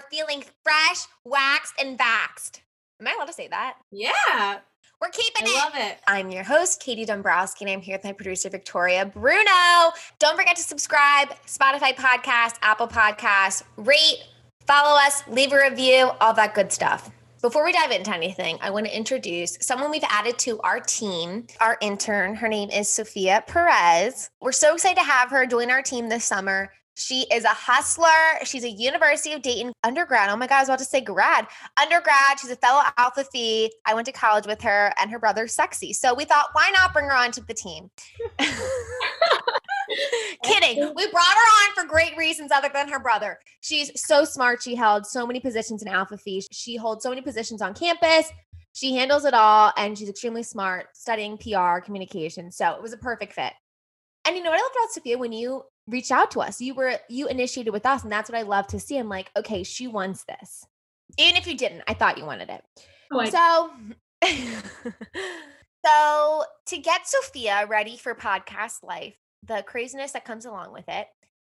are feeling fresh, waxed, and vaxed. Am I allowed to say that? Yeah. We're keeping I it. I love it. I'm your host, Katie Dombrowski, and I'm here with my producer, Victoria Bruno. Don't forget to subscribe, Spotify podcast, Apple podcast, rate, follow us, leave a review, all that good stuff. Before we dive into anything, I want to introduce someone we've added to our team, our intern. Her name is Sofia Perez. We're so excited to have her join our team this summer. She is a hustler. She's a University of Dayton undergrad. Oh my God, I was about to say grad. Undergrad. She's a fellow Alpha Phi. I went to college with her, and her brother's sexy. So we thought, why not bring her onto the team? Kidding. We brought her on for great reasons other than her brother. She's so smart. She held so many positions in Alpha Phi. She holds so many positions on campus. She handles it all, and she's extremely smart, studying PR communication. So it was a perfect fit. And you know what I loved about Sofia when you reached out to us, you were you initiated with us, and that's what I love to see. I'm like, okay, she wants this. Even if you didn't, I thought you wanted it. Oh, I- So, so to get Sofia ready for podcast life, the craziness that comes along with it,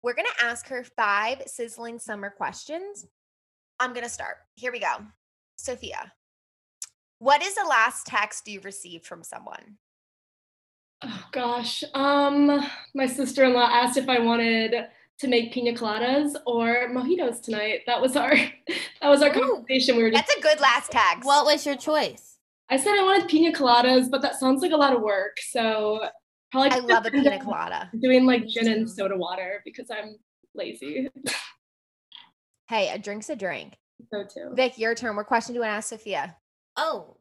we're gonna ask her five sizzling summer questions. I'm gonna start. Here we go. Sofia, what is the last text you received from someone? Oh gosh. Um, my sister-in-law asked if I wanted to make pina coladas or mojitos tonight. That was our that was our Ooh. conversation. We were just That's a good last tag. What was your choice? I said I wanted pina coladas, but that sounds like a lot of work. So probably I love a pina colada. Doing like gin and soda water because I'm lazy. Hey, a drink's a drink. so too. Vic, your turn. What question do you want to ask Sofia? Oh,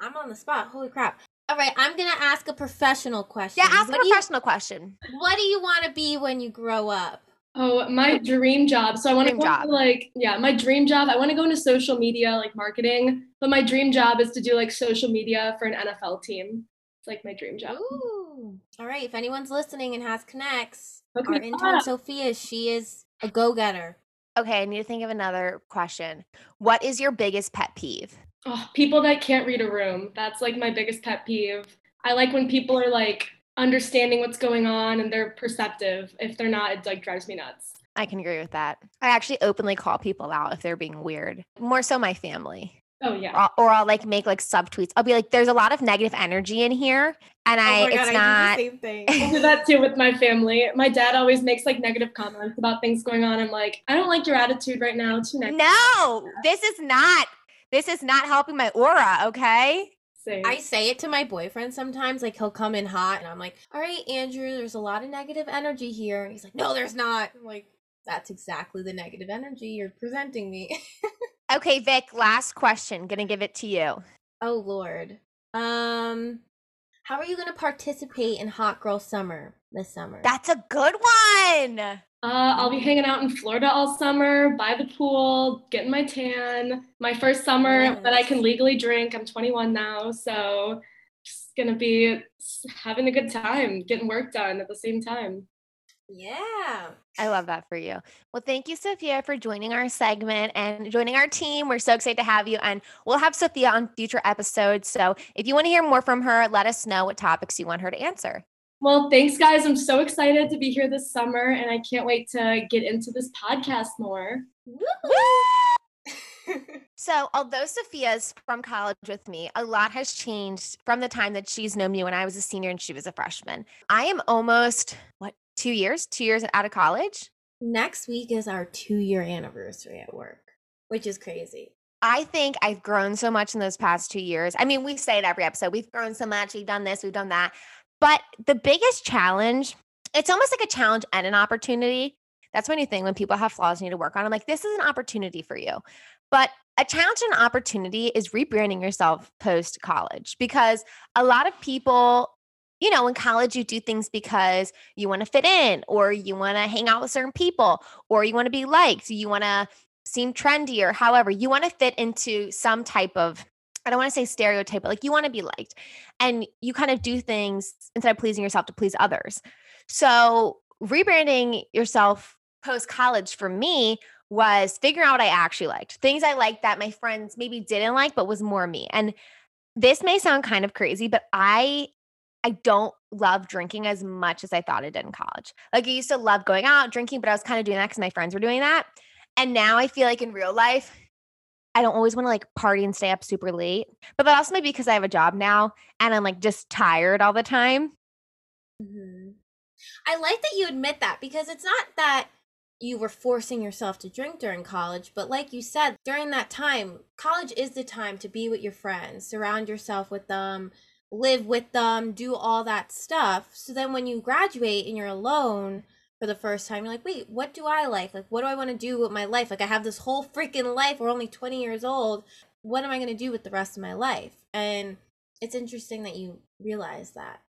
I'm on the spot. Holy crap. All right, I'm going to ask a professional question. Yeah, ask a what do you, question. What do you want to be when you grow up? Oh, my dream job. So I want to go job. into, like yeah, my dream job. I want to go into social media, like marketing. But my dream job is to do like social media for an NFL team. It's like my dream job. Ooh. All right, if anyone's listening and has connects, Hook our intern up. Sofia, she is a go-getter. Okay, I need to think of another question. What is your biggest pet peeve? Oh, people that can't read a room. That's like my biggest pet peeve. I like when people are like understanding what's going on and they're perceptive. If they're not, it like drives me nuts. I can agree with that. I actually openly call people out if they're being weird. More so my family. Oh yeah. Or, or I'll like make like subtweets. I'll be like, there's a lot of negative energy in here. And I it's not same thing. I do that too with my family. My dad always makes like negative comments about things going on. I'm like, I don't like your attitude right now. Too negative. No, this is not this is not helping my aura, okay? Same. I say it to my boyfriend sometimes, like he'll come in hot and I'm like, all right, Andrew, there's a lot of negative energy here. And he's like, no, there's not. I'm like, that's exactly the negative energy you're presenting me. Okay, Vic, last question. Gonna give it to you. oh, Lord. Um, how are you going to participate in Hot Girl Summer this summer? That's a good one. Uh, I'll be hanging out in Florida all summer, by the pool, getting my tan. My first summer that I can legally drink. I'm 21 now, so just gonna be having a good time, getting work done at the same time. yeah. I love that for you. Well, thank you, Sofia, for joining our segment and joining our team. We're so excited to have you. And we'll have Sofia on future episodes. So if you want to hear more from her, let us know what topics you want her to answer. Well, thanks, guys. I'm so excited to be here this summer, and I can't wait to get into this podcast more. So, although Sofia's from college with me, a lot has changed from the time that she's known me when I was a senior and she was a freshman. I am almost, what, two years? Two years out of college? Next week is our two year anniversary at work, which is crazy. I think I've grown so much in those past two years. I mean, we say it every episode. We've grown so much. We've done this, we've done that. But the biggest challenge, it's almost like a challenge and an opportunity. That's when you think when people have flaws you need to work on. I'm like, this is an opportunity for you. But a challenge and opportunity is rebranding yourself post college because a lot of people, you know, in college, you do things because you want to fit in or you want to hang out with certain people or you want to be liked. You want to seem trendy or however you want to fit into some type of I don't want to say stereotype, but like you want to be liked. And you kind of do things instead of pleasing yourself to please others. So rebranding yourself post college for me was figuring out what I actually liked. Things I liked that my friends maybe didn't like, but was more me. And this may sound kind of crazy, but I I don't love drinking as much as I thought I did in college. Like I used to love going out, drinking, but I was kind of doing that because my friends were doing that. And now I feel like in real life, I don't always want to like party and stay up super late. But that also may be because I have a job now and I'm like just tired all the time. Mm-hmm. I like that you admit that because it's not that you were forcing yourself to drink during college, but like you said, during that time, college is the time to be with your friends, surround yourself with them, live with them, do all that stuff. So then when you graduate and you're alone for the first time, you're like, wait, what do I like? Like, what do I want to do with my life? Like, I have this whole freaking life. We're only 20 years old. What am I going to do with the rest of my life? And it's interesting that you realize that.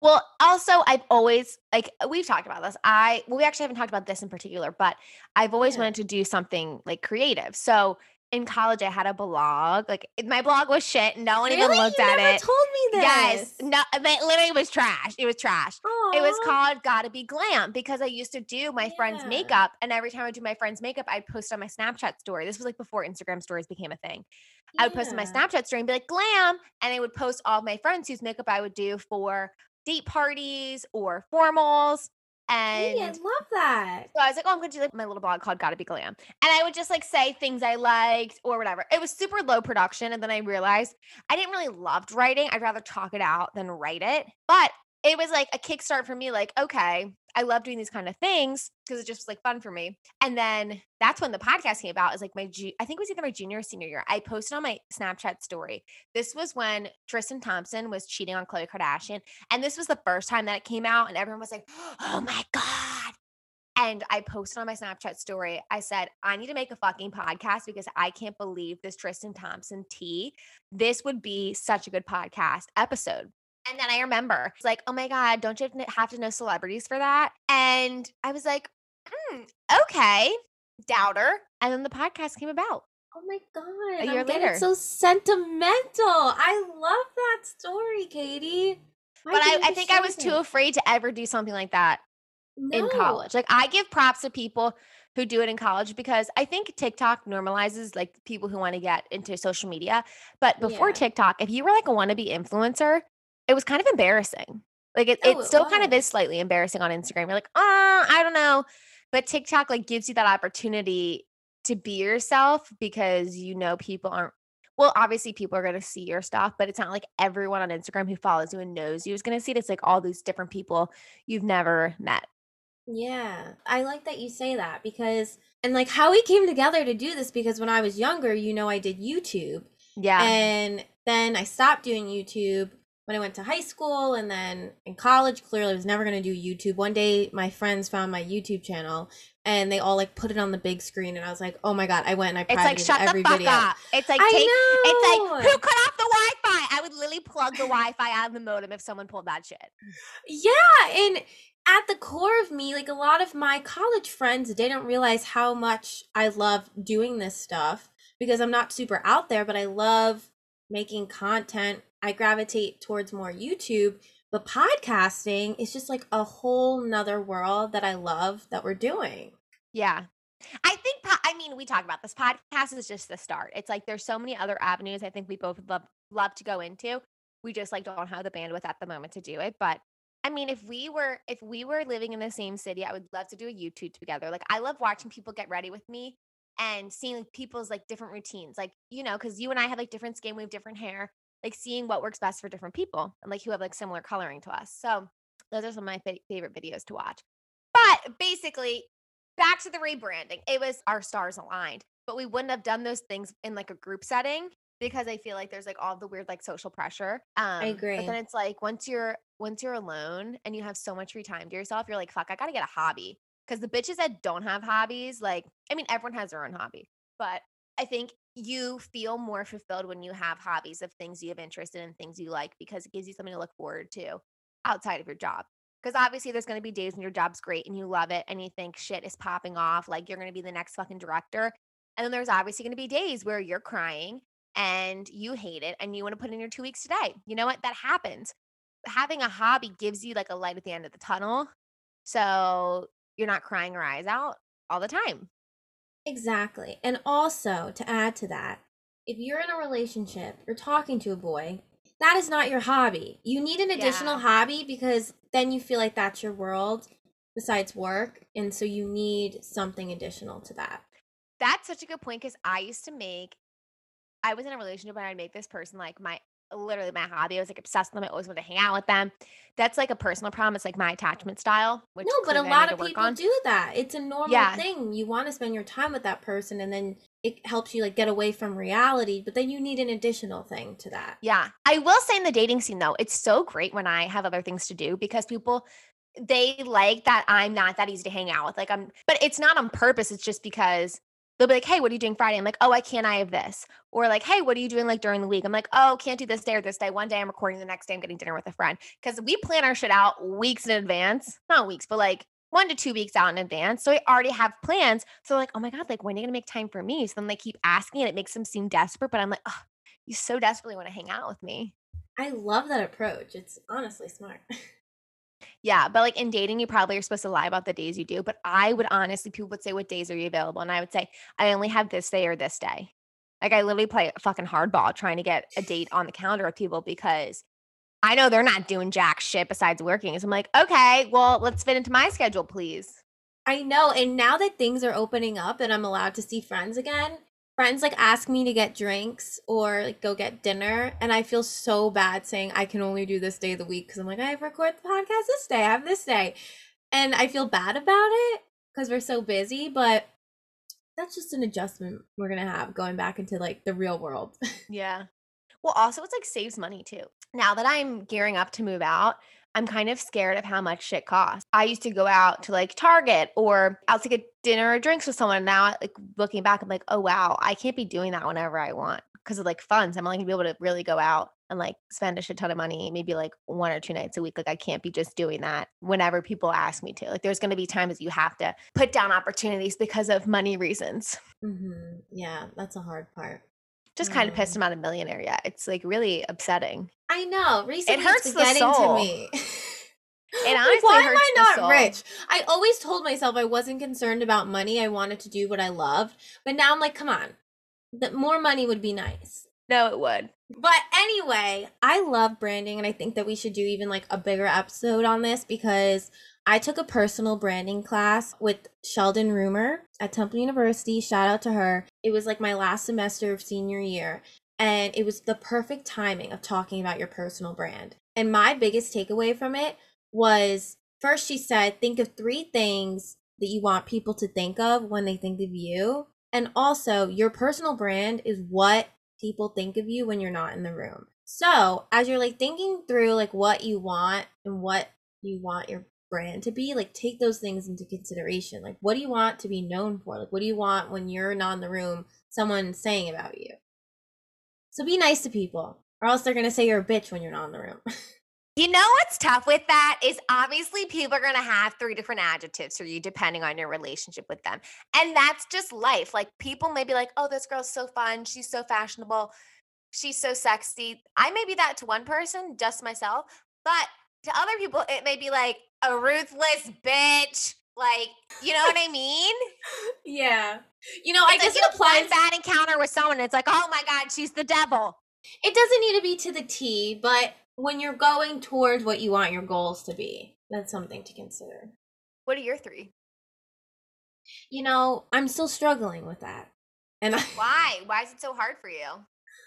Well, also, I've always like we've talked about this. I well, we actually haven't talked about this in particular, but I've always Yeah. wanted to do something like creative. So in college, I had a blog. Like my blog was shit. No one even looked you at it. told me this. Guys, no, it literally was trash. It was trash. It was called Gotta Be Glam because I used to do my friend's makeup. And every time I do my friend's makeup, I'd post on my Snapchat story. This was like before Instagram stories became a thing. I would post on my Snapchat story and be like, glam. And I would post all of my friends whose makeup I would do for date parties or formals. Hey, I And love that. so I was like, oh, I'm going to do like my little blog called Gotta Be Glam. And I would just like say things I liked or whatever. It was super low production. And then I realized I didn't really loved writing. I'd rather talk it out than write it. But it was like a kickstart for me, like, okay, I love doing these kind of things because it just was like fun for me. And then that's when the podcast came about. Is like my, ju- I think it was either my junior or senior year. I posted on my Snapchat story. This was when Tristan Thompson was cheating on Khloe Kardashian. And this was the first time that it came out. And everyone was like, oh my God. And I posted on my Snapchat story, I said, I need to make a fucking podcast because I can't believe this Tristan Thompson tea. This would be such a good podcast episode. And then I remember, it's like, oh my God, don't you have to kn- have to know celebrities for that? And I was like, hmm, okay, doubter. And then the podcast came about. Oh my god! A year I'm later. so sentimental. I love that story, Katie. Why but I, I think I was too afraid to ever do something like that in college. Like I give props to people who do it in college because I think TikTok normalizes like people who want to get into social media. But before Yeah. TikTok, if you were like a wannabe influencer, it was kind of embarrassing. Like it, Oh, it it still kind of is slightly embarrassing on Instagram. You're like, ah, I don't know. But TikTok like gives you that opportunity to be yourself because you know people aren't well, obviously people are gonna see your stuff, but it's not like everyone on Instagram who follows you and knows you is gonna see it. It's like all these different people you've never met. Yeah, I like that you say that because, and like how we came together to do this because when I was younger, you know, I did YouTube. Yeah. And then I stopped doing YouTube when I went to high school and then in college clearly I was never going to do YouTube. One day my friends found my YouTube channel and they all like put it on the big screen and I was like, "Oh my god, I went and I It's like privated shut every the fuck video." up. It's like I take it's like who cut off the Wi-Fi? I would literally plug the Wi-Fi out of the modem if someone pulled that shit. Yeah, and at the core of me, like a lot of my college friends didn't realize how much I love doing this stuff because I'm not super out there, but I love making content. I gravitate towards more YouTube, but podcasting is just like a whole nother world that I love that we're doing. Yeah. I think po- I mean we talk about this podcast is just the start. It's like there's so many other avenues I think we both love love to go into. We just like don't have the bandwidth at the moment to do it, but I mean if we were if we were living in the same city, I would love to do a YouTube together. Like I love watching people get ready with me and seeing like, people's like different routines. Like, you know, cuz you and I have like different skin, we have different hair, like seeing what works best for different people and like who have like similar coloring to us. So, those are some of my fa- favorite videos to watch. But basically, back to the rebranding. It was our stars aligned, but we wouldn't have done those things in like a group setting because I feel like there's like all the weird like social pressure. Um, I agree. But then it's like once you're once you're alone and you have so much free time to yourself, you're like, fuck, I gotta get a hobby. Because the bitches that don't have hobbies, like, I mean, everyone has their own hobby, but I think you feel more fulfilled when you have hobbies of things you have interest in and things you like because it gives you something to look forward to outside of your job. Because obviously, there's going to be days when your job's great and you love it and you think shit is popping off, like you're going to be the next fucking director. And then there's obviously going to be days where you're crying and you hate it and you want to put in your two weeks today. You know what? That happens. Having a hobby gives you like a light at the end of the tunnel. So you're not crying your eyes out all the time. Exactly. And also, to add to that, if you're in a relationship, you're talking to a boy, that is not your hobby. You need an additional Yeah. hobby because then you feel like that's your world besides work. And so you need something additional to that. That's such a good point because I used to make, I was in a relationship and I'd make this person like my literally my hobby. I was like obsessed with them. I always wanted to hang out with them. That's like a personal problem. It's like my attachment style. Which no, but a lot of people on. do that. It's a normal Yeah. thing. You want to spend your time with that person and then it helps you like get away from reality, but then you need an additional thing to that. Yeah. I will say in the dating scene though, it's so great when I have other things to do because people they like that I'm not that easy to hang out with. Like I'm but it's not on purpose. It's just because they'll be like, Hey, what are you doing Friday? I'm like, Oh, I can't, I have this. Or like, hey, what are you doing like during the week? I'm like, oh, can't do this day or this day. One day I'm recording, the next day I'm getting dinner with a friend. Cause we plan our shit out weeks in advance. Not weeks, but like one to two weeks out in advance. So I already have plans. So like, oh my God, like when are you gonna make time for me? So then they keep asking and it makes them seem desperate. But I'm like, oh, you so desperately want to hang out with me. I love that approach. It's honestly smart. Yeah, but like in dating, you probably are supposed to lie about the days you do. But I would honestly, people would say, What days are you available? And I would say, I only have this day or this day. Like I literally play fucking hardball trying to get a date on the calendar with people because I know they're not doing jack shit besides working. So I'm like, okay, well, let's fit into my schedule, please. I know. And now that things are opening up and I'm allowed to see friends again, friends like ask me to get drinks or like go get dinner. And I feel so bad saying I can only do this day of the week because I'm like, I have record the podcast this day, I have this day. And I feel bad about it because we're so busy, but that's just an adjustment we're to have going back into like the real world. Yeah. Well, also, it's like saves money too. Now that I'm gearing up to move out, I'm kind of scared of how much shit costs. I used to go out to like Target or out to get dinner or drinks with someone. Now, like looking back, I'm like, oh wow, I can't be doing that whenever I want because of like funds. I'm only gonna be able to really go out and like spend a shit ton of money, maybe like one or two nights a week. Like I can't be just doing that whenever people ask me to. Like there's gonna be times you have to put down opportunities because of money reasons. hmm Yeah, that's a hard part. Just kind of Mm. pissed I'm not a millionaire yet. It's like really upsetting. I know. Recently, it hurts getting soul. to me. It Like, why am I not rich? I always told myself I wasn't concerned about money. I wanted to do what I loved, but now I'm like, come on, the more money would be nice. No, it would. But anyway, I love branding, and I think that we should do even like a bigger episode on this because I took a personal branding class with Sheldon Rumor at Temple University. Shout out to her. It was like my last semester of senior year, and it was the perfect timing of talking about your personal brand. And my biggest takeaway from it was first, she said, think of three things that you want people to think of when they think of you. And also, your personal brand is what people think of you when you're not in the room. So, as you're like thinking through like what you want and what you want your brand to be, like take those things into consideration. Like what do you want to be known for? Like what do you want when you're not in the room someone saying about you? So be nice to people or else they're going to say you're a bitch when you're not in the room. You know what's tough with that is obviously people are going to have three different adjectives for you depending on your relationship with them. And that's just life. Like people may be like, oh, this girl's so fun. She's so fashionable. She's so sexy. I may be that to one person, just myself. But to other people, it may be like a ruthless bitch. Like, you know what I mean? yeah. You know, I It's guess like it you one applies bad encounter with someone. It's like, oh my God, she's the devil. it doesn't need to be to the T, but when you're going towards what you want your goals to be, that's something to consider. What are your three? You know, I'm still struggling with that. And I, Why? Why is it so hard for you?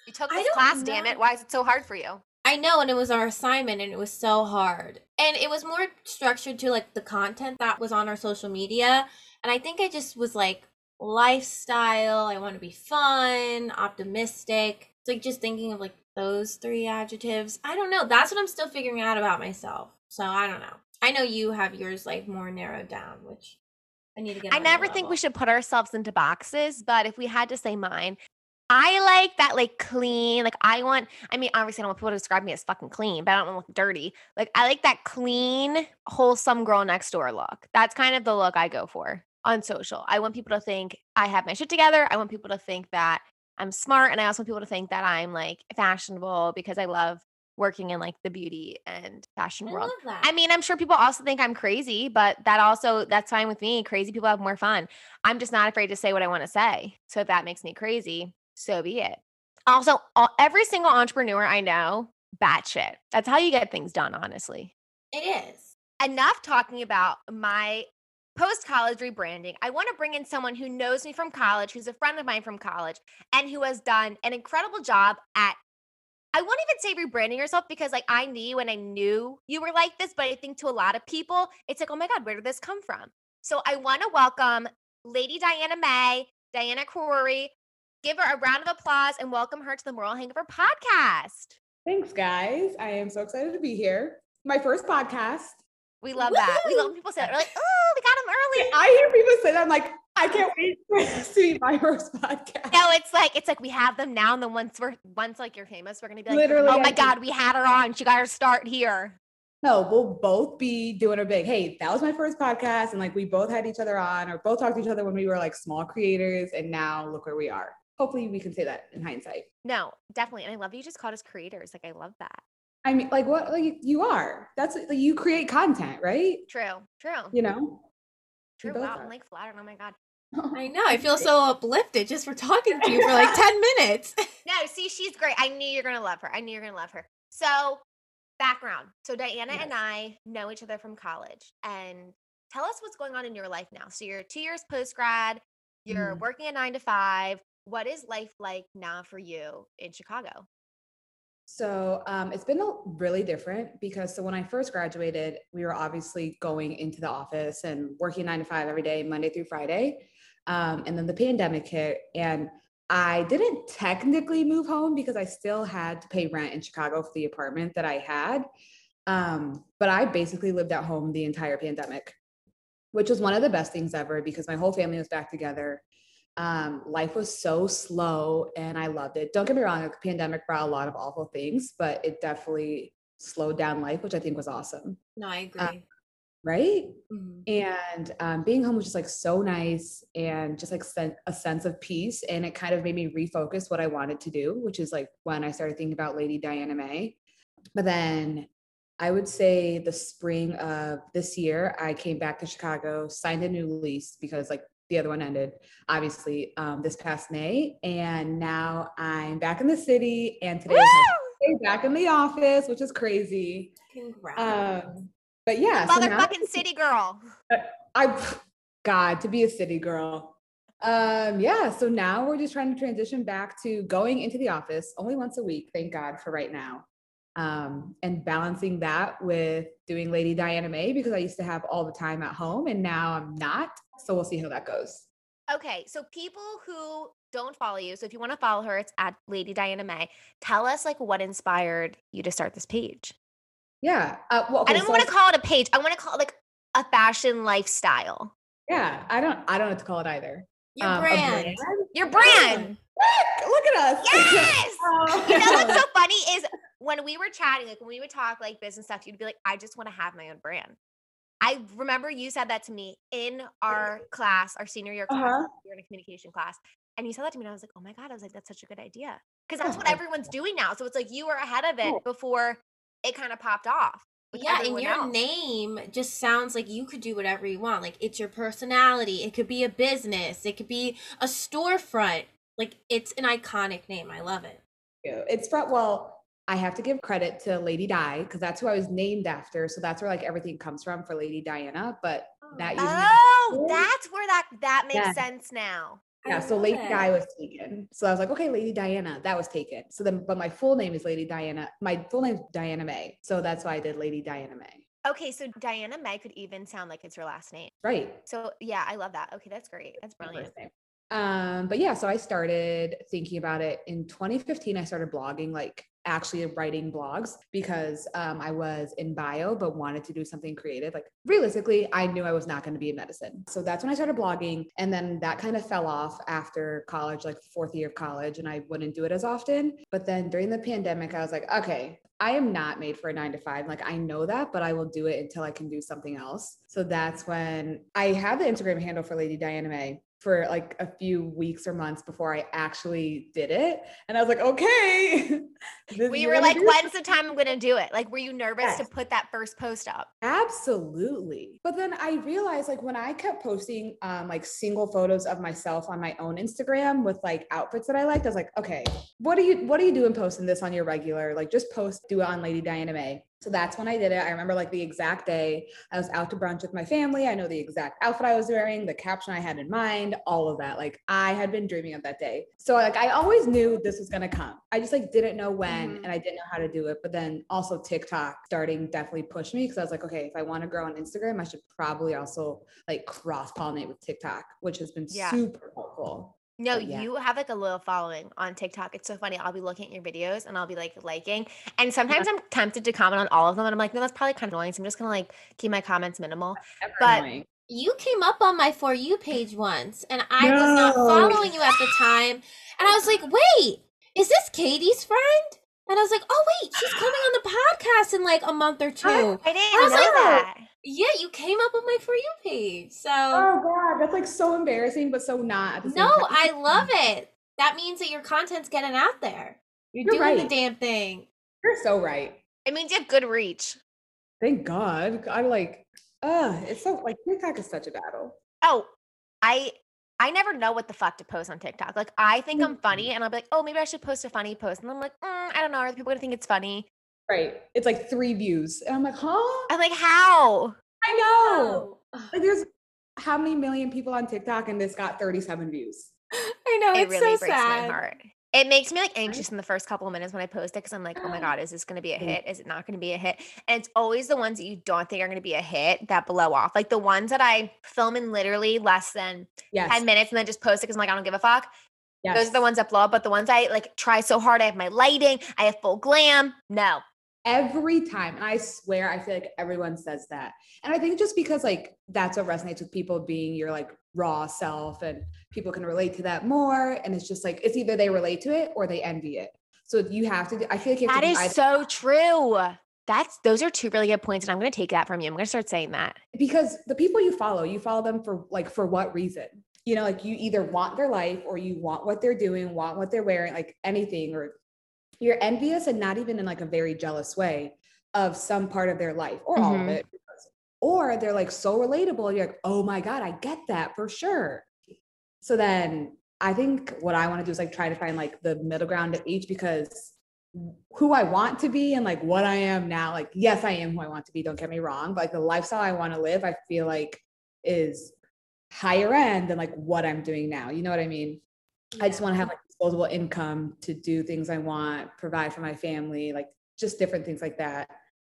You took this class, damn it. Why is it so hard for you? I know, and it was our assignment, and it was so hard. And it was more structured to like the content that was on our social media. And I think I just was like, lifestyle, I want to be fun, optimistic. It's like just thinking of like those three adjectives. I don't know. That's what I'm still figuring out about myself. So I don't know. I know you have yours like more narrowed down, which I need to get. I never think level. we should put ourselves into boxes, but if we had to say mine, I like that like clean. Like I want, I mean, obviously I don't want people to describe me as fucking clean, but I don't want to look dirty. Like I like that clean, wholesome girl next door look. That's kind of the look I go for on social. I want people to think I have my shit together. I want people to think that I'm smart. And I also want people to think that I'm like fashionable because I love working in like the beauty and fashion I world. I mean, I'm sure people also think I'm crazy, but that also that's fine with me. Crazy people have more fun. I'm just not afraid to say what I want to say. So if that makes me crazy, so be it. Also, all, every single entrepreneur I know, batshit. That's how you get things done, honestly. it is. Enough talking about my post college rebranding. I want to bring in someone who knows me from college, who's a friend of mine from college, and who has done an incredible job at. I won't even say rebranding yourself because, like, I knew and I knew you were like this, but I think to a lot of people, it's like, oh my God, where did this come from? So I want to welcome Lady Diana May, Diana Corey. Give her a round of applause and welcome her to the Moral Hangover podcast. Thanks, guys. I am so excited to be here. My first podcast. We love that. We love when people say that. We're like, oh, we got him early. I hear people say that. I'm like, I can't wait for this to be my first podcast. No, it's like it's like we have them now, and then once we're once like you're famous, we're gonna be like, Literally, oh my think- god, we had her on. She got her start here. No, we'll both be doing a big, hey, that was my first podcast. And like we both had each other on or both talked to each other when we were like small creators. And now look where we are. Hopefully we can say that in hindsight. No, definitely, and I love that you just called us creators. Like I love that. I mean, like what like you are. That's like you create content, right? True, true, You know? true. Wow, are. I'm like flattered. Oh my god. I know. I feel so uplifted just for talking to you for like 10 minutes. No, see, she's great. I knew you're gonna love her. I knew you're gonna love her. So, background. So Diana and I know each other from college, and tell us what's going on in your life now. So you're two years post grad. You're Mhm. working a nine to five. What is life like now for you in Chicago? So um, it's been really different because so when I first graduated, we were obviously going into the office and working nine to five every day, Monday through Friday. Um, and then the pandemic hit, and I didn't technically move home because I still had to pay rent in Chicago for the apartment that I had. Um, but I basically lived at home the entire pandemic, which was one of the best things ever because my whole family was back together um, life was so slow and I loved it. Don't get me wrong, the pandemic brought a lot of awful things, but it definitely slowed down life, which I think was awesome. No, I agree. Right. Mhm. And um, being home was just like so nice and just like sen- a sense of peace. And it kind of made me refocus what I wanted to do, which is like when I started thinking about Lady Diana May. But then I would say the spring of this year, I came back to Chicago, signed a new lease because like the other one ended, obviously, um, this past May. And now I'm back in the city. And today is my Woo! first day back in the office, which is crazy. Congrats. Um, but yeah, so now- Motherfucking city girl. I, God, to be a city girl. Um, yeah, so now we're just trying to transition back to going into the office only once a week, thank God for right now. Um, and balancing that with doing Lady Diana May because I used to have all the time at home and now I'm not. So we'll see how that goes. Okay, so people who don't follow you, so if you want to follow her, it's at Lady Diana May. Tell us like what inspired you to start this page. Yeah. Uh, well, okay, I don't so want to call it a page. I want to call it like a fashion lifestyle. yeah, I don't, I don't know what to call it either. Your Um, a brand. Your brand. Look, look at us. Yes. Oh. You know what's so funny is when we were chatting, like when we would talk like business stuff, you'd be like, I just want to have my own brand. I remember you said that to me in our class, our senior year class. Uh-huh. We were in a communication class. And you said that to me, and I was like, oh my God. I was like, that's such a good idea. Because that's what everyone's doing now. So it's like you were ahead of it before it kind of popped off. Yeah, and your else. name just sounds like you could do whatever you want. Like it's your personality. It could be a business. It could be a storefront. Like it's an iconic name. I love it. It's from well, I have to give credit to Lady Di because that's who I was named after. So that's where like everything comes from for Lady Diana. But that Oh, Yeah. that's where that that makes Yeah. sense now. Yeah. So Lady it. Di was taken. So I was like, okay, Lady Diana, that was taken. So then, but my full name is Lady Diana. My full name is Diana May. So that's why I did Lady Diana May. Okay, so Diana May could even sound like it's her last name. Right. So yeah, I love that. Okay, that's great. That's brilliant. Um, but yeah, so I started thinking about it in 2015. I started blogging, like actually writing blogs because um, I was in bio, but wanted to do something creative. Like realistically, I knew I was not going to be in medicine. So that's when I started blogging. And then that kind of fell off after college, like fourth year of college, and I wouldn't do it as often. But then during the pandemic, I was like, okay, I am not made for a nine to five. Like I know that, but I will do it until I can do something else. So that's when I had the Instagram handle for Lady Diana May for like a few weeks or months before I actually did it. And I was like, okay. We were like, when's the time I'm gonna do it? Like, were you nervous to put that first post up? Absolutely. But then I realized like when I kept posting um like single photos of myself on my own Instagram with like outfits that I liked, I was like, okay, what are you what are you doing posting this on your regular? Like just post do it on Lady Diana May. So that's when I did it. I remember like the exact day I was out to brunch with my family. I know the exact outfit I was wearing, the caption I had in mind, all of that. Like I had been dreaming of that day. So like I always knew this was going to come. I just like didn't know when Mhm. and I didn't know how to do it. But then also TikTok starting definitely pushed me because I was like, okay, if I want to grow on Instagram, I should probably also like cross pollinate with TikTok, which has been Yeah. super helpful. No, yeah. you have like a little following on TikTok. It's so funny. I'll be looking at your videos and I'll be like liking. And sometimes I'm tempted to comment on all of them. And I'm like, no, that's probably kind of annoying. So I'm just going to like keep my comments minimal. But- annoying. You came up on my For You page once, and I was not following you at the time. And I was like, wait, is this Katie's friend? And I was like, oh, wait, she's coming on the podcast in like a month or two. I didn't I was know like, that. Yeah, you came up on my For You page. So, Oh god, that's like so embarrassing, but so not at the same no, time. I love it. That means that your content's getting out there. You're, You're doing the damn thing. You're so right. It means you have good reach. Thank God. I'm like, uh, it's so like TikTok is such a battle. Oh, I I never know what the fuck to post on TikTok. Like I think I'm funny and I'll be like, oh, maybe I should post a funny post. And I'm like, mm, I don't know. Are the people gonna think it's funny? Right. It's like three views. And I'm like, huh? I'm like, how? I know. Oh, Like there's how many million people on TikTok and this got 37 views. I know. it it's really so breaks sad. my heart. It makes me like anxious in the first couple of minutes when I post it because I'm like, oh my oh. God, is this going to be a hit? Is it not going to be a hit? And it's always the ones that you don't think are going to be a hit that blow off. Like the ones that I film in literally less than Yes. 10 minutes and then just post it because I'm like, I don't give a fuck. yes. Those are the ones that blow up. But the ones I like try so hard, I have my lighting, I have full glam. No. every time. And I swear, I feel like everyone says that. And I think just because like that's what resonates with people being your like raw self and people can relate to that more. And it's just like it's either they relate to it or they envy it. So you have to do, I feel like you have That to is so true. That's those are two really good points. And I'm gonna take that from you. I'm gonna start saying that. because the people you follow, you follow them for like for what reason? You know, like you either want their life or you want what they're doing, want what they're wearing, like anything, or you're envious and not even in like a very jealous way of some part of their life or all of Mhm. it. Or they're like so relatable. You're like, oh my God, I get that for sure. So then I think what I want to do is like try to find like the middle ground of each because who I want to be and like what I am now, like, yes, I am who I want to be. Don't get me wrong. But like the lifestyle I want to live, I feel like is higher end than like what I'm doing now. You know what I mean? I just want to have like disposable income to do things I want, provide for my family, like just different things like that.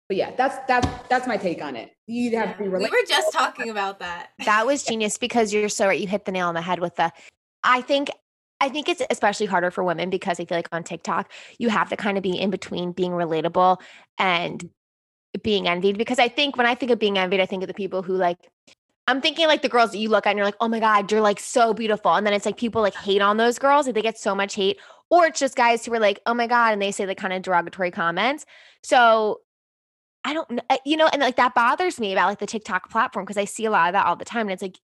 But yeah, that's that's that's my take on it. You have to be Yeah. We were just talking about that. That was genius because you're so right. You hit the nail on the head with the I think I think it's especially harder for women because I feel like on TikTok, you have to kind of be in between being relatable and being envied. Because I think when I think of being envied, I think of the people who like I'm thinking like the girls that you look at and you're like, oh my God, you're like so beautiful. And then it's like people like hate on those girls, like they get so much hate. Or it's just guys who are like, oh my God, and they say the kind of derogatory comments. So I don't know, you know, and like that bothers me about like the TikTok platform because I see a lot of that all the time. And it's like,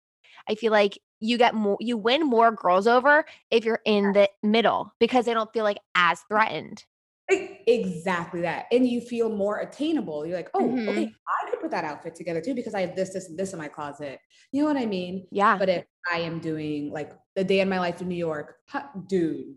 I feel like you get more, you win more girls over if you're in the middle because they don't feel like as threatened. Exactly that. And you feel more attainable. You're like, oh, Mhm. okay, I could put that outfit together too because I have this, this, and this in my closet. You know what I mean? Yeah. But if I am doing like the day in my life in New York, dude,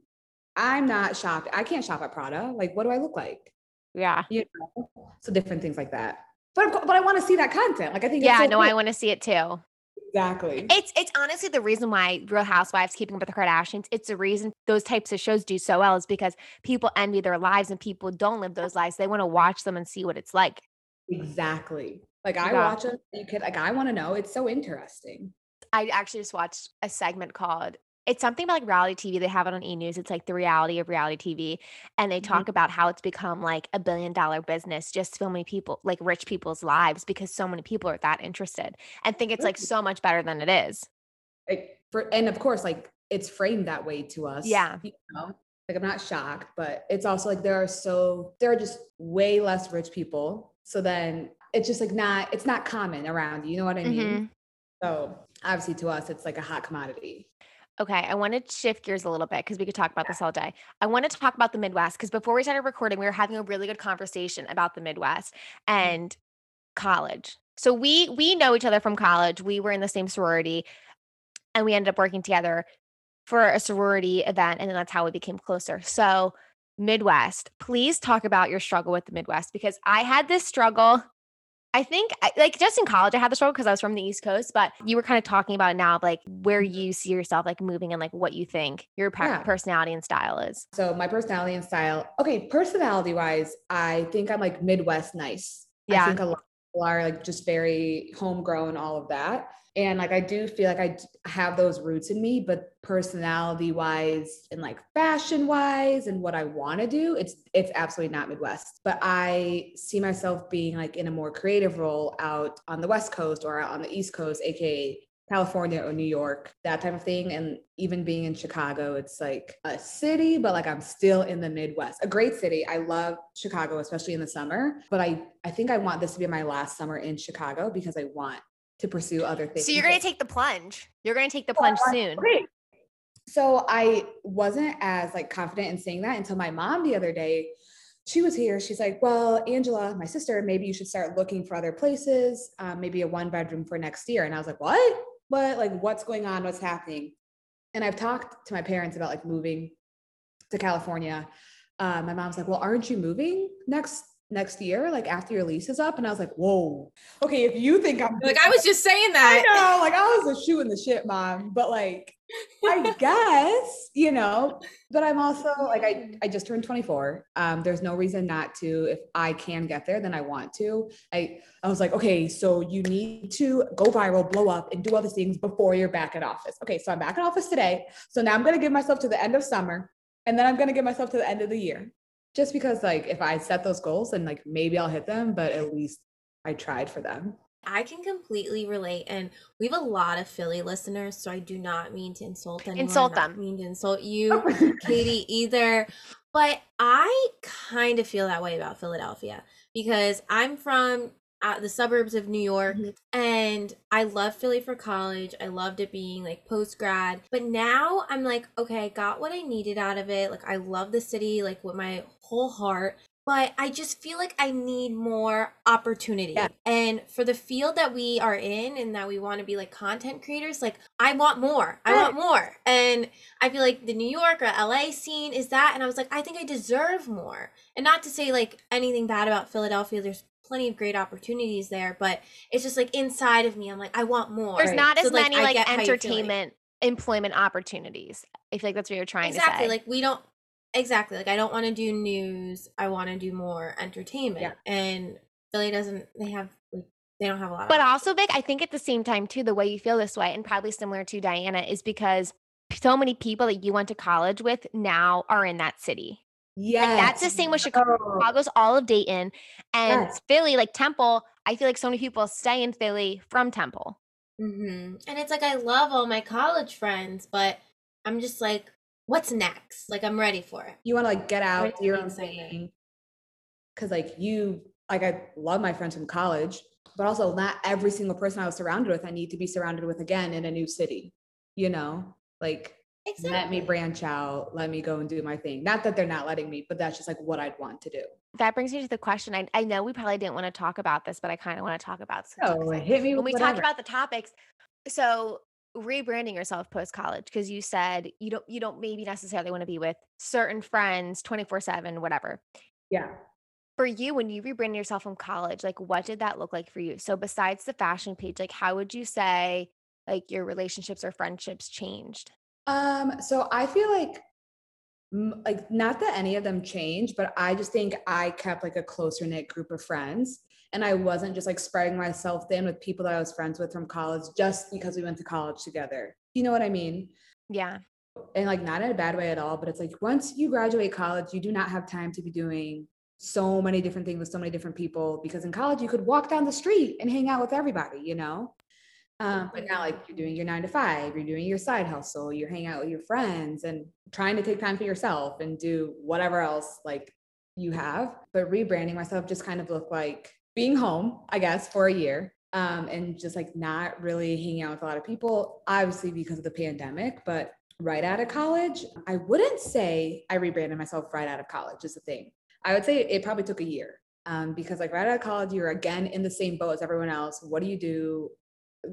I'm not shopped. I can't shop at Prada. Like, what do I look like? Yeah. You know? So different things like that. But but I want to see that content. Like I think Yeah. so No, I want to see it too. exactly. It's it's honestly the reason why Real Housewives, Keeping Up with the Kardashians, it's the reason those types of shows do so well is because people envy their lives and people don't live those lives. They want to watch them and see what it's like. Exactly. Like I Yeah. watch it. You could like I want to know. It's so interesting. I actually just watched a segment called it's something about like reality TV. They have it on E News. It's like the reality of reality TV. And they Mhm. talk about how it's become like a billion dollar business, just filming people, like rich people's lives, because so many people are that interested and think it's like so much better than it is. Like for and of course, like it's framed that way to us. Yeah. You know? Like I'm not shocked, but it's also like there are so there are just way less rich people. So then it's just like not it's not common around. You know what I mean? Mhm. So obviously to us, it's like a hot commodity. Okay, I want to shift gears a little bit because we could talk about this all day. I want to talk about the Midwest because before we started recording, we were having a really good conversation about the Midwest mm-hmm. and college. So we we know each other from college. We were in the same sorority, and we ended up working together for a sorority event, and then that's how we became closer. So Midwest. Please talk about your struggle with the Midwest because I had this struggle. I think, like, just in college, I had the struggle because I was from the East Coast. But you were kind of talking about now, like, where mm-hmm. you see yourself, like, moving and like what you think your Yeah. personality and style is. So my personality and style. Okay, personality wise, I think I'm like Midwest nice. Yeah. I think a lot of people are like just very homegrown, all of that. And like I do feel like i have those roots in me, but personality wise and like fashion wise and what I want to do, it's it's absolutely not Midwest. But I see myself being like in a more creative role out on the West Coast or out on the East Coast, aka California or New York, that type of thing. And even being in Chicago, it's like a city, but like I'm still in the Midwest. A great city. I love Chicago, especially in the summer. But I, I think I want this to be my last summer in Chicago because I want to pursue other things. So you're going to take the plunge. You're going to take the plunge soon. Okay. So I wasn't as like confident in saying that until my mom the other day. She was here. She's like, "Well, Angela, my sister, maybe you should start looking for other places. Um, maybe a one bedroom for next year." And I was like, "What? What? Like, what's going on? What's happening?" And I've talked to my parents about like moving to California. Uh, my mom's like, "Well, aren't you moving next next year? Like after your lease is up?" And I was like, "Whoa, okay. If you think I'm Like I was just saying that. I know, like I was a shoe in the shit, mom. But like, I guess, you know, but I'm also like, I, I just turned 24. Um, there's no reason not to. If I can get there, then I want to. I, I was like, okay, so you need to go viral, blow up, and do all these things before you're back at office. Okay, so I'm back in office today. So now I'm gonna give myself to the end of summer, and then I'm gonna give myself to the end of the year. Just because, like, if I set those goals, and like maybe I'll hit them, but at least I tried for them. I can completely relate, and we have a lot of Philly listeners, so I do not mean to insult anyone. Insult not them. Mean to insult you, Katie, either. But I kind of feel that way about Philadelphia because I'm from uh, the suburbs of New York, Mhm. and I love Philly for college. I loved it being like post grad, but now I'm like, okay, I got what I needed out of it. Like I love the city, like what my whole heart but I just feel like I need more opportunity. Yeah. And for the field that we are in and that we want to be like content creators, like I want more. I want more. And I feel like the New York or LA scene is that. And I was like, I think I deserve more. And not to say like anything bad about Philadelphia, there's plenty of great opportunities there, but it's just like inside of me, I'm like, I want more. There's not So, as like, many like get how you're feeling. entertainment employment opportunities. I feel like that's what you're trying exactly to say. Exactly. Like we don't exactly like i don't want to do news i want to do more entertainment Yeah. and philly doesn't they have like they don't have a lot But also, Vic, I think at the same time too, the way you feel this way, and probably similar to Diana, is because so many people that you went to college with now are in that city. Yeah. Like that's the same with Chicago. Oh. Chicago's all of Dayton, and Yes. Philly, like Temple. I feel like so many people stay in Philly from Temple. hmm and it's like i love all my college friends but i'm just like what's next like i'm ready for it you want to like get out, do your own excited. thing. Cause like you, like I love my friends from college, but also not every single person I was surrounded with, I need to be surrounded with again in a new city. You know, like exactly. let me branch out, let me go and do my thing. Not that they're not letting me, but that's just like what I'd want to do. That brings me to the question. I, I know we probably didn't want to talk about this, but I kind of want to talk about this So because I- hit me when with we talked about the topics. So rebranding yourself post college because you said you don't you don't maybe necessarily want to be with certain friends 24 7 whatever yeah. for you when you rebranded yourself from college like what did that look like for you so besides the fashion page like how would you say like your relationships or friendships changed Um, so I feel like like not that any of them changed, but I just think I kept like a closer knit group of friends. And I wasn't just like spreading myself thin with people that I was friends with from college just because we went to college together. You know what I mean? yeah And like not in a bad way at all, but it's like once you graduate college, you do not have time to be doing so many different things with so many different people because in college you could walk down the street and hang out with everybody, you know? Um, but now, like you're doing your nine to five, you're doing your side hustle, you're hanging out with your friends and trying to take time for yourself and do whatever else like you have. But rebranding myself just kind of looked like being home, I guess, for a year um, and just like not really hanging out with a lot of people, obviously because of the pandemic. But right out of college, I wouldn't say I rebranded myself right out of college, is the thing. I would say it probably took a year um, because, like, right out of college, you're again in the same boat as everyone else. What do you do?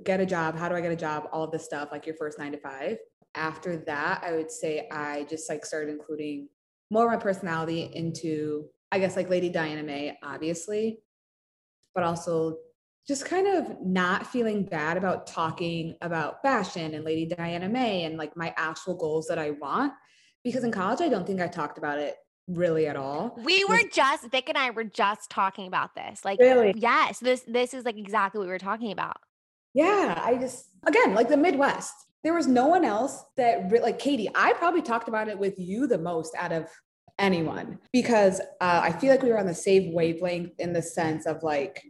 Get a job. How do I get a job? All of this stuff, like your first nine to five. After that, I would say I just like started including more of my personality into, I guess, like Lady Diana May, obviously, but also just kind of not feeling bad about talking about fashion and Lady Diana May and like my actual goals that I want. Because in college, I don't think I talked about it really at all. We were just Vic and I were just talking about this. Like Really? yes, this this is like exactly what we were talking about. Yeah, I just again like the Midwest. There was no one else that like Katie. I probably talked about it with you the most out of anyone because uh, I feel like we were on the same wavelength in the sense of like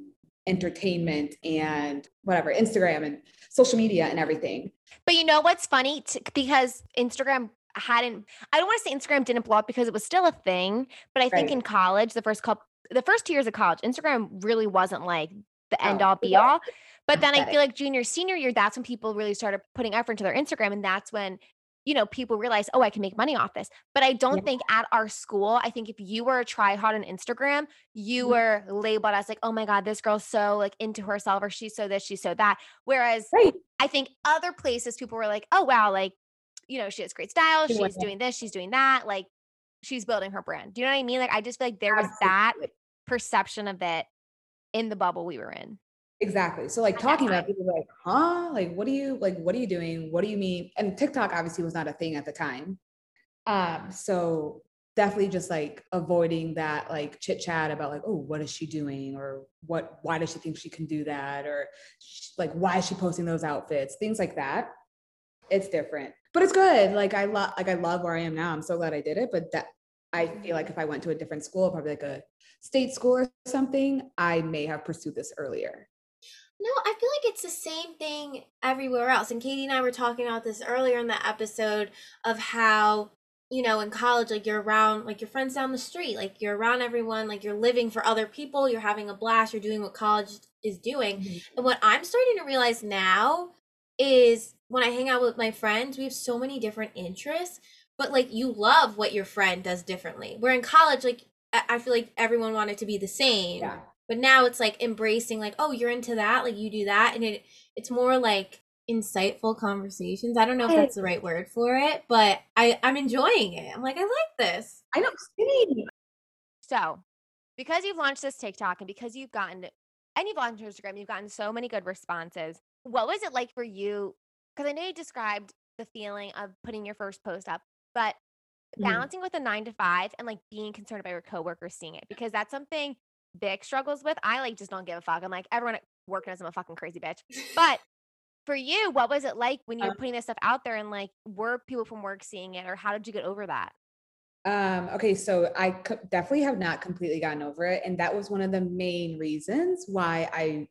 entertainment and whatever Instagram and social media and everything. But you know what's funny? T- because Instagram hadn't, I don't want to say Instagram didn't blow up because it was still a thing. But I think in college, the first couple, the first two years of college, Instagram really wasn't like the end No, all be wasn't. all. But then I feel like junior, senior year, that's when people really started putting effort into their Instagram. And that's when, you know, people realize, oh, I can make money off this. But I don't Yeah. think at our school, I think if you were a try hard on Instagram, you Mhm. were labeled as like, oh my God, this girl's so like into herself or she's so this, she's so that. Whereas Right. I think other places people were like, oh wow, like, you know, she has great style, She she's in. doing this, she's doing that, like she's building her brand. Do you know what I mean? Like I just feel like there was that perception of it in the bubble we were in. Exactly. So like talking about people like, huh? Like, what are you like? What are you doing? What do you mean? And TikTok obviously was not a thing at the time. Um, so definitely just like avoiding that like chit chat about like, oh, what is she doing? Or what why does she think she can do that? Or like why is she posting those outfits? Things like that. It's different. But it's good. Like I love like I love where I am now. I'm so glad I did it. But that I feel like if I went to a different school, probably like a state school or something, I may have pursued this earlier. No, I feel like it's the same thing everywhere else. And Katie and I were talking about this earlier in the episode of how, you know, in college, like you're around, like your friends down the street, like you're around everyone, like you're living for other people, you're having a blast, you're doing what college is doing. Mm-hmm. And what I'm starting to realize now is when I hang out with my friends, we have so many different interests, but like you love what your friend does differently. Where in college, like I I feel like everyone wanted to be the same Yeah. But now it's like embracing like oh you're into that like you do that and it it's more like insightful conversations i don't know if that's the right word for it but i i'm enjoying it i'm like i like this I know. Same. So because you've launched this TikTok and because you've gotten and you've launched Instagram, you've gotten so many good responses. What was it like for you? Because I know you described the feeling of putting your first post up, but Mhm. balancing with a nine to five and like being concerned about your coworkers seeing it because that's something Vic struggles with. I like just don't give a fuck. I'm like everyone at work knows I'm a fucking crazy bitch. But for you, what was it like when you were Um, putting this stuff out there and like were people from work seeing it or how did you get over that? Um, okay, so I co- definitely have not completely gotten over it. And that was one of the main reasons why I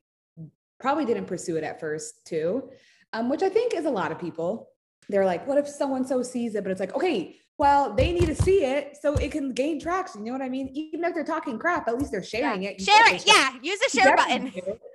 probably didn't pursue it at first, too. Um, which I think is a lot of people. They're like, what if someone so sees it? But it's like, okay, well, they need to see it so it can gain traction. You know what I mean? Even if they're talking crap, at least they're sharing it. You Share it. Yeah. Use the share button.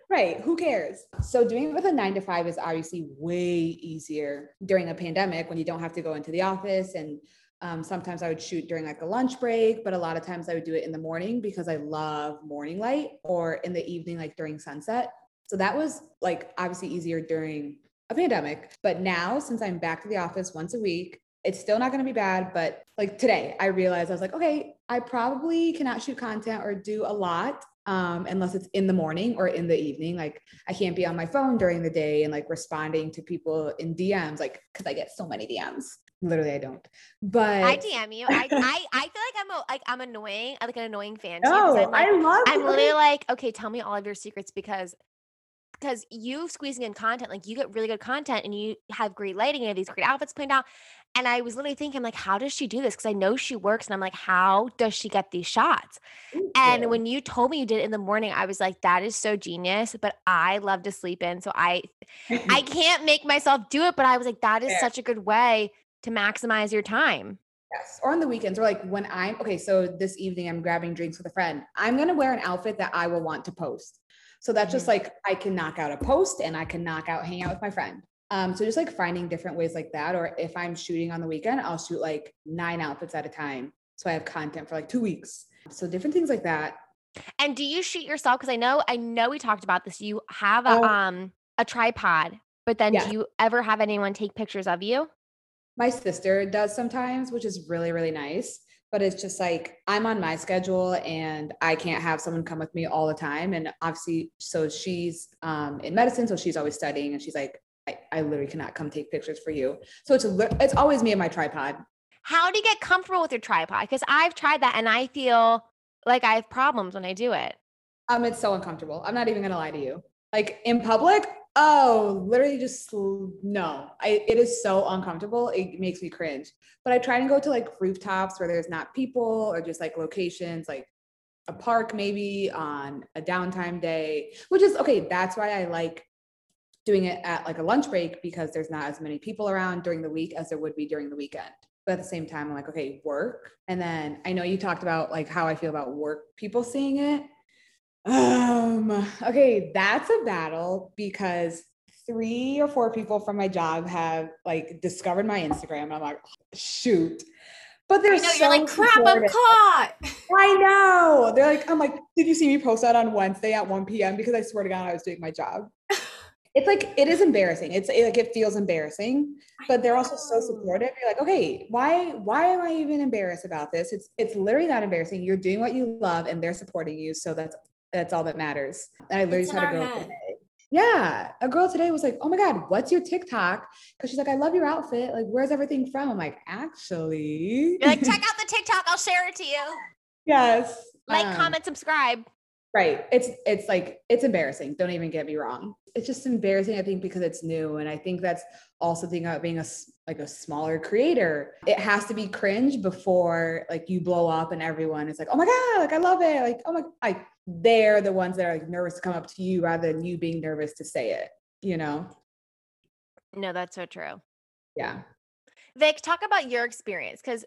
Right. Who cares? So doing it with a nine to five is obviously way easier during a pandemic when you don't have to go into the office. And um, sometimes I would shoot during like a lunch break, but a lot of times I would do it in the morning because I love morning light or in the evening, like during sunset. So that was like obviously easier during a pandemic. But now, since I'm back to the office once a week, it's still not going to be bad. But like today, I realized I was like, okay, I probably cannot shoot content or do a lot um, unless it's in the morning or in the evening. Like I can't be on my phone during the day and like responding to people in DMs, like because I get so many DMs. Literally, I don't. But I DM you. I, I I feel like I'm a, like I'm annoying. I'm like an annoying fan. to you 'cause no, I'm like, I love. I'm it. literally like, okay, tell me all of your secrets because because you squeezing in content, like you get really good content and you have great lighting, you have these great outfits planned out. And I was literally thinking, like, how does she do this? Because I know she works, and I'm like, how does she get these shots? And when you told me you did it in the morning, I was like, that is so genius. But I love to sleep in, so I I can't make myself do it. But I was like, that is Fair. such a good way to maximize your time. Yes. Or on the weekends, or like when I'm okay. So this evening, I'm grabbing drinks with a friend. I'm gonna wear an outfit that I will want to post. So that's just mm-hmm. like I can knock out a post and I can knock out hang out with my friend. Um, so just like finding different ways like that. Or if I'm shooting on the weekend, I'll shoot like nine outfits at a time. So I have content for like two weeks. So different things like that. And do you shoot yourself? Because I know, I know we talked about this. You have a Oh. um a tripod, but then Yes. do you ever have anyone take pictures of you? My sister does sometimes, which is really, really nice. but it's just like I'm on my schedule and I can't have someone come with me all the time. And obviously, so she's um, in medicine, so she's always studying, and she's like, I, I literally cannot come take pictures for you. So it's a, it's always me and my tripod. How do you get comfortable with your tripod? Because I've tried that and I feel like I have problems when I do it. Um, it's so uncomfortable. I'm not even gonna lie to you. Like in public, oh, literally just no. I it is so uncomfortable. It makes me cringe. But I try and go to like rooftops where there's not people or just like locations like a park maybe on a downtime day, which is okay. That's why I like doing it at like a lunch break because there's not as many people around during the week as there would be during the weekend. But at the same time, I'm like, okay, work. And then I know you talked about like how I feel about work people seeing it. Um, okay, that's a battle because three or four people from my job have like discovered my Instagram. I'm like, shoot. But they're so you're like crap. I'm caught. I know. They're like, I'm like, did you see me post that on Wednesday at 1 p.m? Because I swear to God, I was doing my job. It's like it is embarrassing. It's it, like it feels embarrassing, but they're also so supportive. You're like, okay, why why am I even embarrassed about this? It's it's literally not embarrassing. You're doing what you love, and they're supporting you. So that's that's all that matters. And I literally It's just in had a girl today. Yeah, a girl today was like, "Oh my god, what's your TikTok?" Because she's like, "I love your outfit. Like, where's everything from?" I'm like, "Actually, You're like, check out the TikTok. I'll share it to you. yes, Like, Um, comment, subscribe. Right. It's it's like it's embarrassing. Don't even get me wrong. It's just embarrassing, I think, because it's new. And I think that's also the thing about being a like a smaller creator. It has to be cringe before like you blow up and everyone is like, oh my God, like I love it. Like, oh my like they're the ones that are like nervous to come up to you rather than you being nervous to say it, you know? No, that's so true. Yeah. Vic, talk about your experience because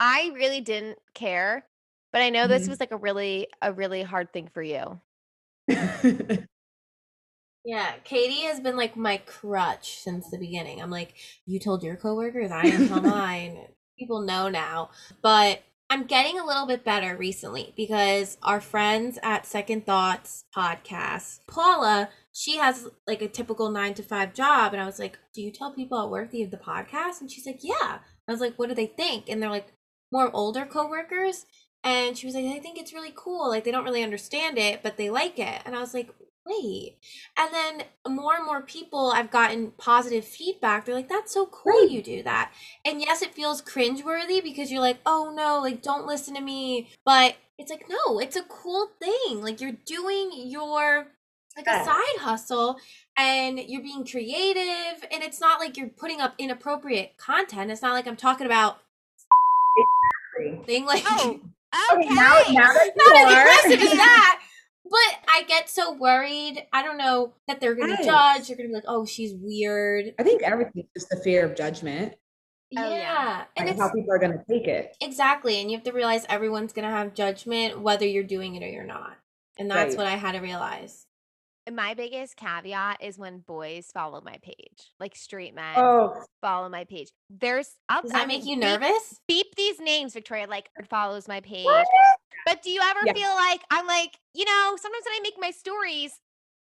I really didn't care, but I know this Mhm. was like a really, a really hard thing for you. Yeah, Katie has been like my crutch since the beginning. I'm like, you told your coworkers, I tell mine. People know now. But I'm getting a little bit better recently because our friends at Second Thoughts podcast, Paula, she has like a typical nine to five job. And I was like, Do you tell people at work that you have the podcast? And she's like, Yeah. I was like, What do they think? And they're like, more older coworkers. And she was like, I think it's really cool. Like, they don't really understand it, but they like it. And I was like, wait. And then more and more people I've gotten positive feedback. They're like, that's so cool Right. you do that. And yes, it feels cringeworthy because you're like, oh no, like don't listen to me. But it's like, no, it's a cool thing. Like you're doing your like a side hustle and you're being creative and it's not like you're putting up inappropriate content. It's not like I'm talking about thing like Oh, Okay, okay. now, now that you not as are- aggressive as that. But I get so worried. I don't know that they're going to judge. They're going to be like, "Oh, she's weird." I think everything's just the fear of judgment Oh, yeah. yeah. and and how people are going to take it. exactly, and you have to realize everyone's going to have judgment whether you're doing it or you're not. And that's Right. what I had to realize. My biggest caveat is when boys follow my page, like straight men Oh, follow my page. There's, I'll, Does I that mean, make you beep- nervous? Beep these names, Victoria. Like it follows my page. What? But do you ever Yeah. feel like I'm like, you know, sometimes when I make my stories,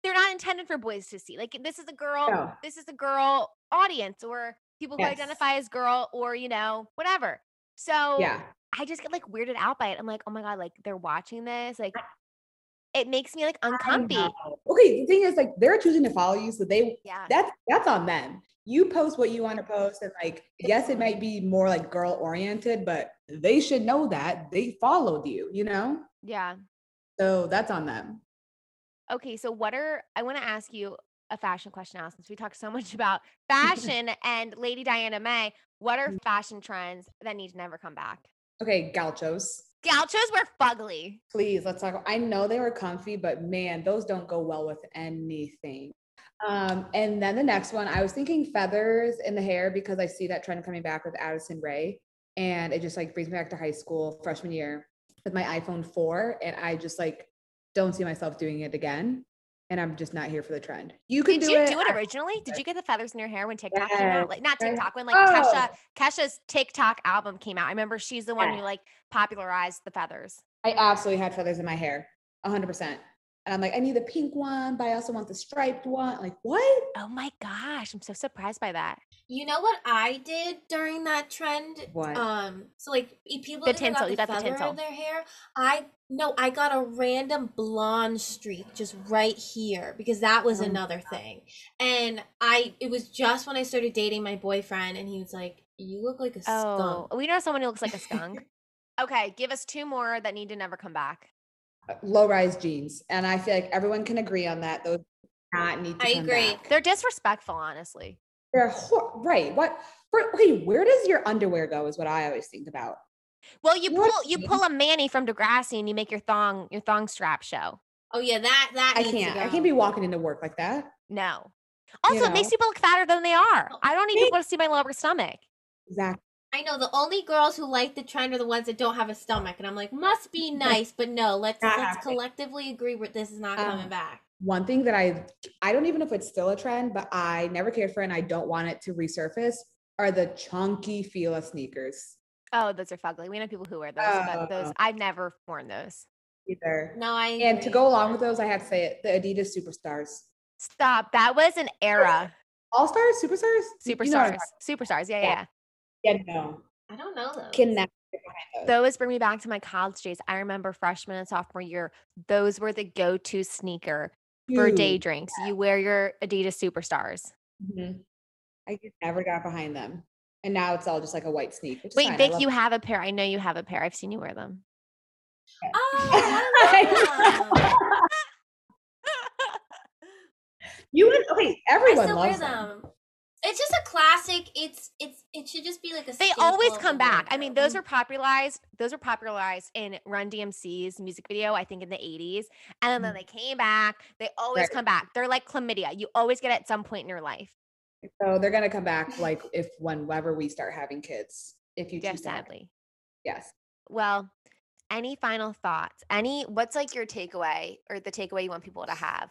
they're not intended for boys to see. Like this is a girl, No. this is a girl audience or people who Yes. identify as girl or, you know, whatever. So yeah. I just get like weirded out by it. I'm like, oh my God, like they're watching this. Like it makes me like uncomfy. Okay, the thing is, like, they're choosing to follow you, so they Yeah. that's that's on them. You post what you want to post, and like, yes, it might be more like girl oriented, but they should know that they followed you, you know. Yeah. So that's on them. Okay. So what are I want to ask you a fashion question now since we talked so much about fashion and Lady Diana May. What are mm-hmm. fashion trends that need to never come back? Okay, gauchos. Gauchos were fugly. Please, let's talk. I know they were comfy, but man, those don't go well with anything. Um, and then the next one, I was thinking feathers in the hair because I see that trend coming back with Addison Rae. And it just like brings me back to high school, freshman year with my iPhone 4. And I just like don't see myself doing it again. And I'm just not here for the trend. You could Did do you it. do it originally? Did you get the feathers in your hair when TikTok came out? Like not. TikTok, when like Oh. Kesha Kesha's TikTok album came out. I remember she's the one who like popularized the feathers. I absolutely had feathers in my hair. 100%. And I'm like, I need the pink one, but I also want the striped one. Like, what? Oh my gosh, I'm so surprised by that. You know what I did during that trend? What? Um, so like if people The either tinsel, got you the got the feather tinsel. in their hair. I no, I got a random blonde streak just right here because that was Oh another thing. And I it was just when I started dating my boyfriend and he was like, You look like a Oh, skunk. we know someone who looks like a skunk. okay, give us two more that need to never come back. Low rise jeans. And I feel like everyone can agree on that. Those not need to I come agree. back. They're disrespectful, honestly. They're hor- right. What? For, okay, where does your underwear go? Is what I always think about. Well, you You what pull you pull a Manny from Degrassi and you make your thong your thong strap show. Oh yeah, that that I can't. I can't be walking into work like that. No. Also, it makes people look fatter than they are. Oh, I don't even want to see my lower stomach. Exactly. I know the only girls who like the trend are the ones that don't have a stomach, and I'm like, must be nice, but no. Let's Not let's happening. collectively agree with this is not Um, coming back. One thing that I I don't even know if it's still a trend, but I never cared for and I don't want it to resurface are the chunky Fila sneakers. Oh, those are fugly. We know people who wear those, but those Oh. I've never worn those. Either. No, I And to go along with those, I have to say it, the Adidas Superstars. Stop. That was an era. All stars, superstars, You know Superstars. Superstars. Yeah, Yeah. yeah. About. Yeah, no, I don't know those. can never get those. Those bring me back to my college days. I remember freshman and sophomore year, those were the go-to sneaker for day Huge. drinks. You wear your Adidas Superstars. Mhm. I just never got behind them, and now it's all just like a white sneak. Which is Wait, fine. Vic, love you have a pair. I know you have a pair. I've seen you wear them. Oh, I love them. you would okay. I Everyone still wear loves them. them. It's just a classic. It's it's it should just be like a. They always come back. I mean, those were popularized. Those were popularized in Run DMC's music video, I think in the 80s. And then Mm. they came back. They always Right. come back. They're like chlamydia. You always get it at some point in your life. So they're gonna come back like if whenever we start having kids. If you Yeah, choose to sadly. yes. Well, any final thoughts? Any what's like your takeaway or the takeaway you want people to have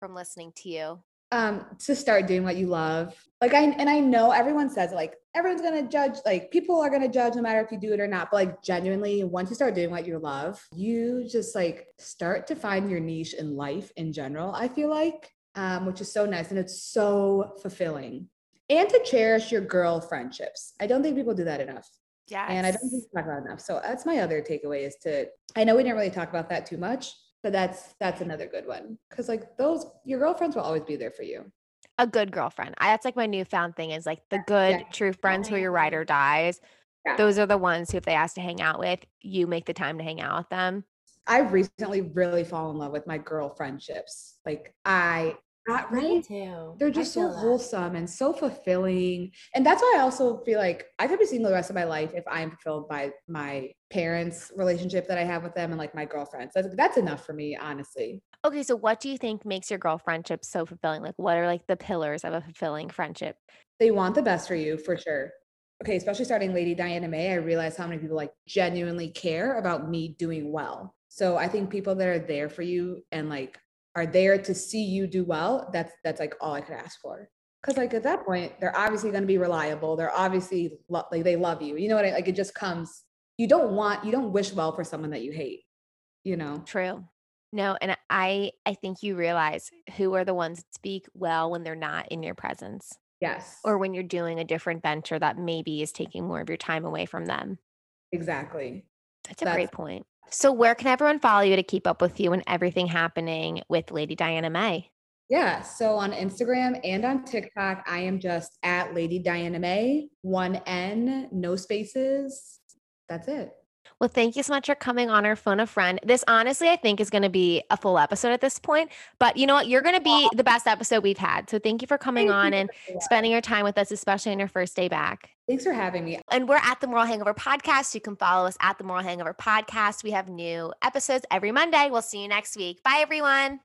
from listening to you? Um to start doing what you love like i and i know everyone says like everyone's gonna judge like people are gonna judge no matter if you do it or not but like genuinely once you start doing what you love you just like start to find your niche in life in general i feel like um which is so nice and it's so fulfilling and to cherish your girl friendships i don't think people do that enough Yeah. and I don't think we talk about enough. So that's my other takeaway is to I know we didn't really talk about that too much, but that's that's another good one. Cause like those your girlfriends will always be there for you. a good girlfriend. I, that's like my newfound thing is like the good Yeah. true friends who your ride or dies. Yeah. Those are the ones who, if they ask to hang out with, you make the time to hang out with them. I recently really fall in love with my girl friendships. Like I right. too. They're just so that. wholesome and so fulfilling. And that's why I also feel like I could be single the rest of my life if I am fulfilled by my parents' relationship that I have with them and like my girlfriends. That's, that's enough for me, honestly. Okay, so what do you think makes your girl friendship so fulfilling? Like, what are like the pillars of a fulfilling friendship? they want the best for you for sure. Okay, especially starting Lady Diana May, I realized how many people like genuinely care about me doing well. So I think people that are there for you and like are there to see you do well, that's that's like all I could ask for. Cause like at that point, they're obviously going to be reliable. They're obviously lo- like they love you. You know what I like? It just comes. You don't want you don't wish well for someone that you hate. You know. True. No, and I I think you realize who are the ones that speak well when they're not in your presence Yes. or when you're doing a different venture that maybe is taking more of your time away from them. exactly. That's a That's- great point. So where can everyone follow you to keep up with you and everything happening with Lady Diana May? Yeah. So on Instagram and on TikTok, I am just at Lady Diana May, one N, no spaces. That's it. Well, thank you so much for coming on our phone a friend. This honestly, I think, is going to be a full episode at this point. But you know what? You're going to be the best episode we've had. So thank you for coming Thank on and spending your time with us, especially on your first day back. Thanks for having me. And we're at the Moral Hangover Podcast. You can follow us at the Moral Hangover Podcast. We have new episodes every Monday. We'll see you next week. Bye, everyone.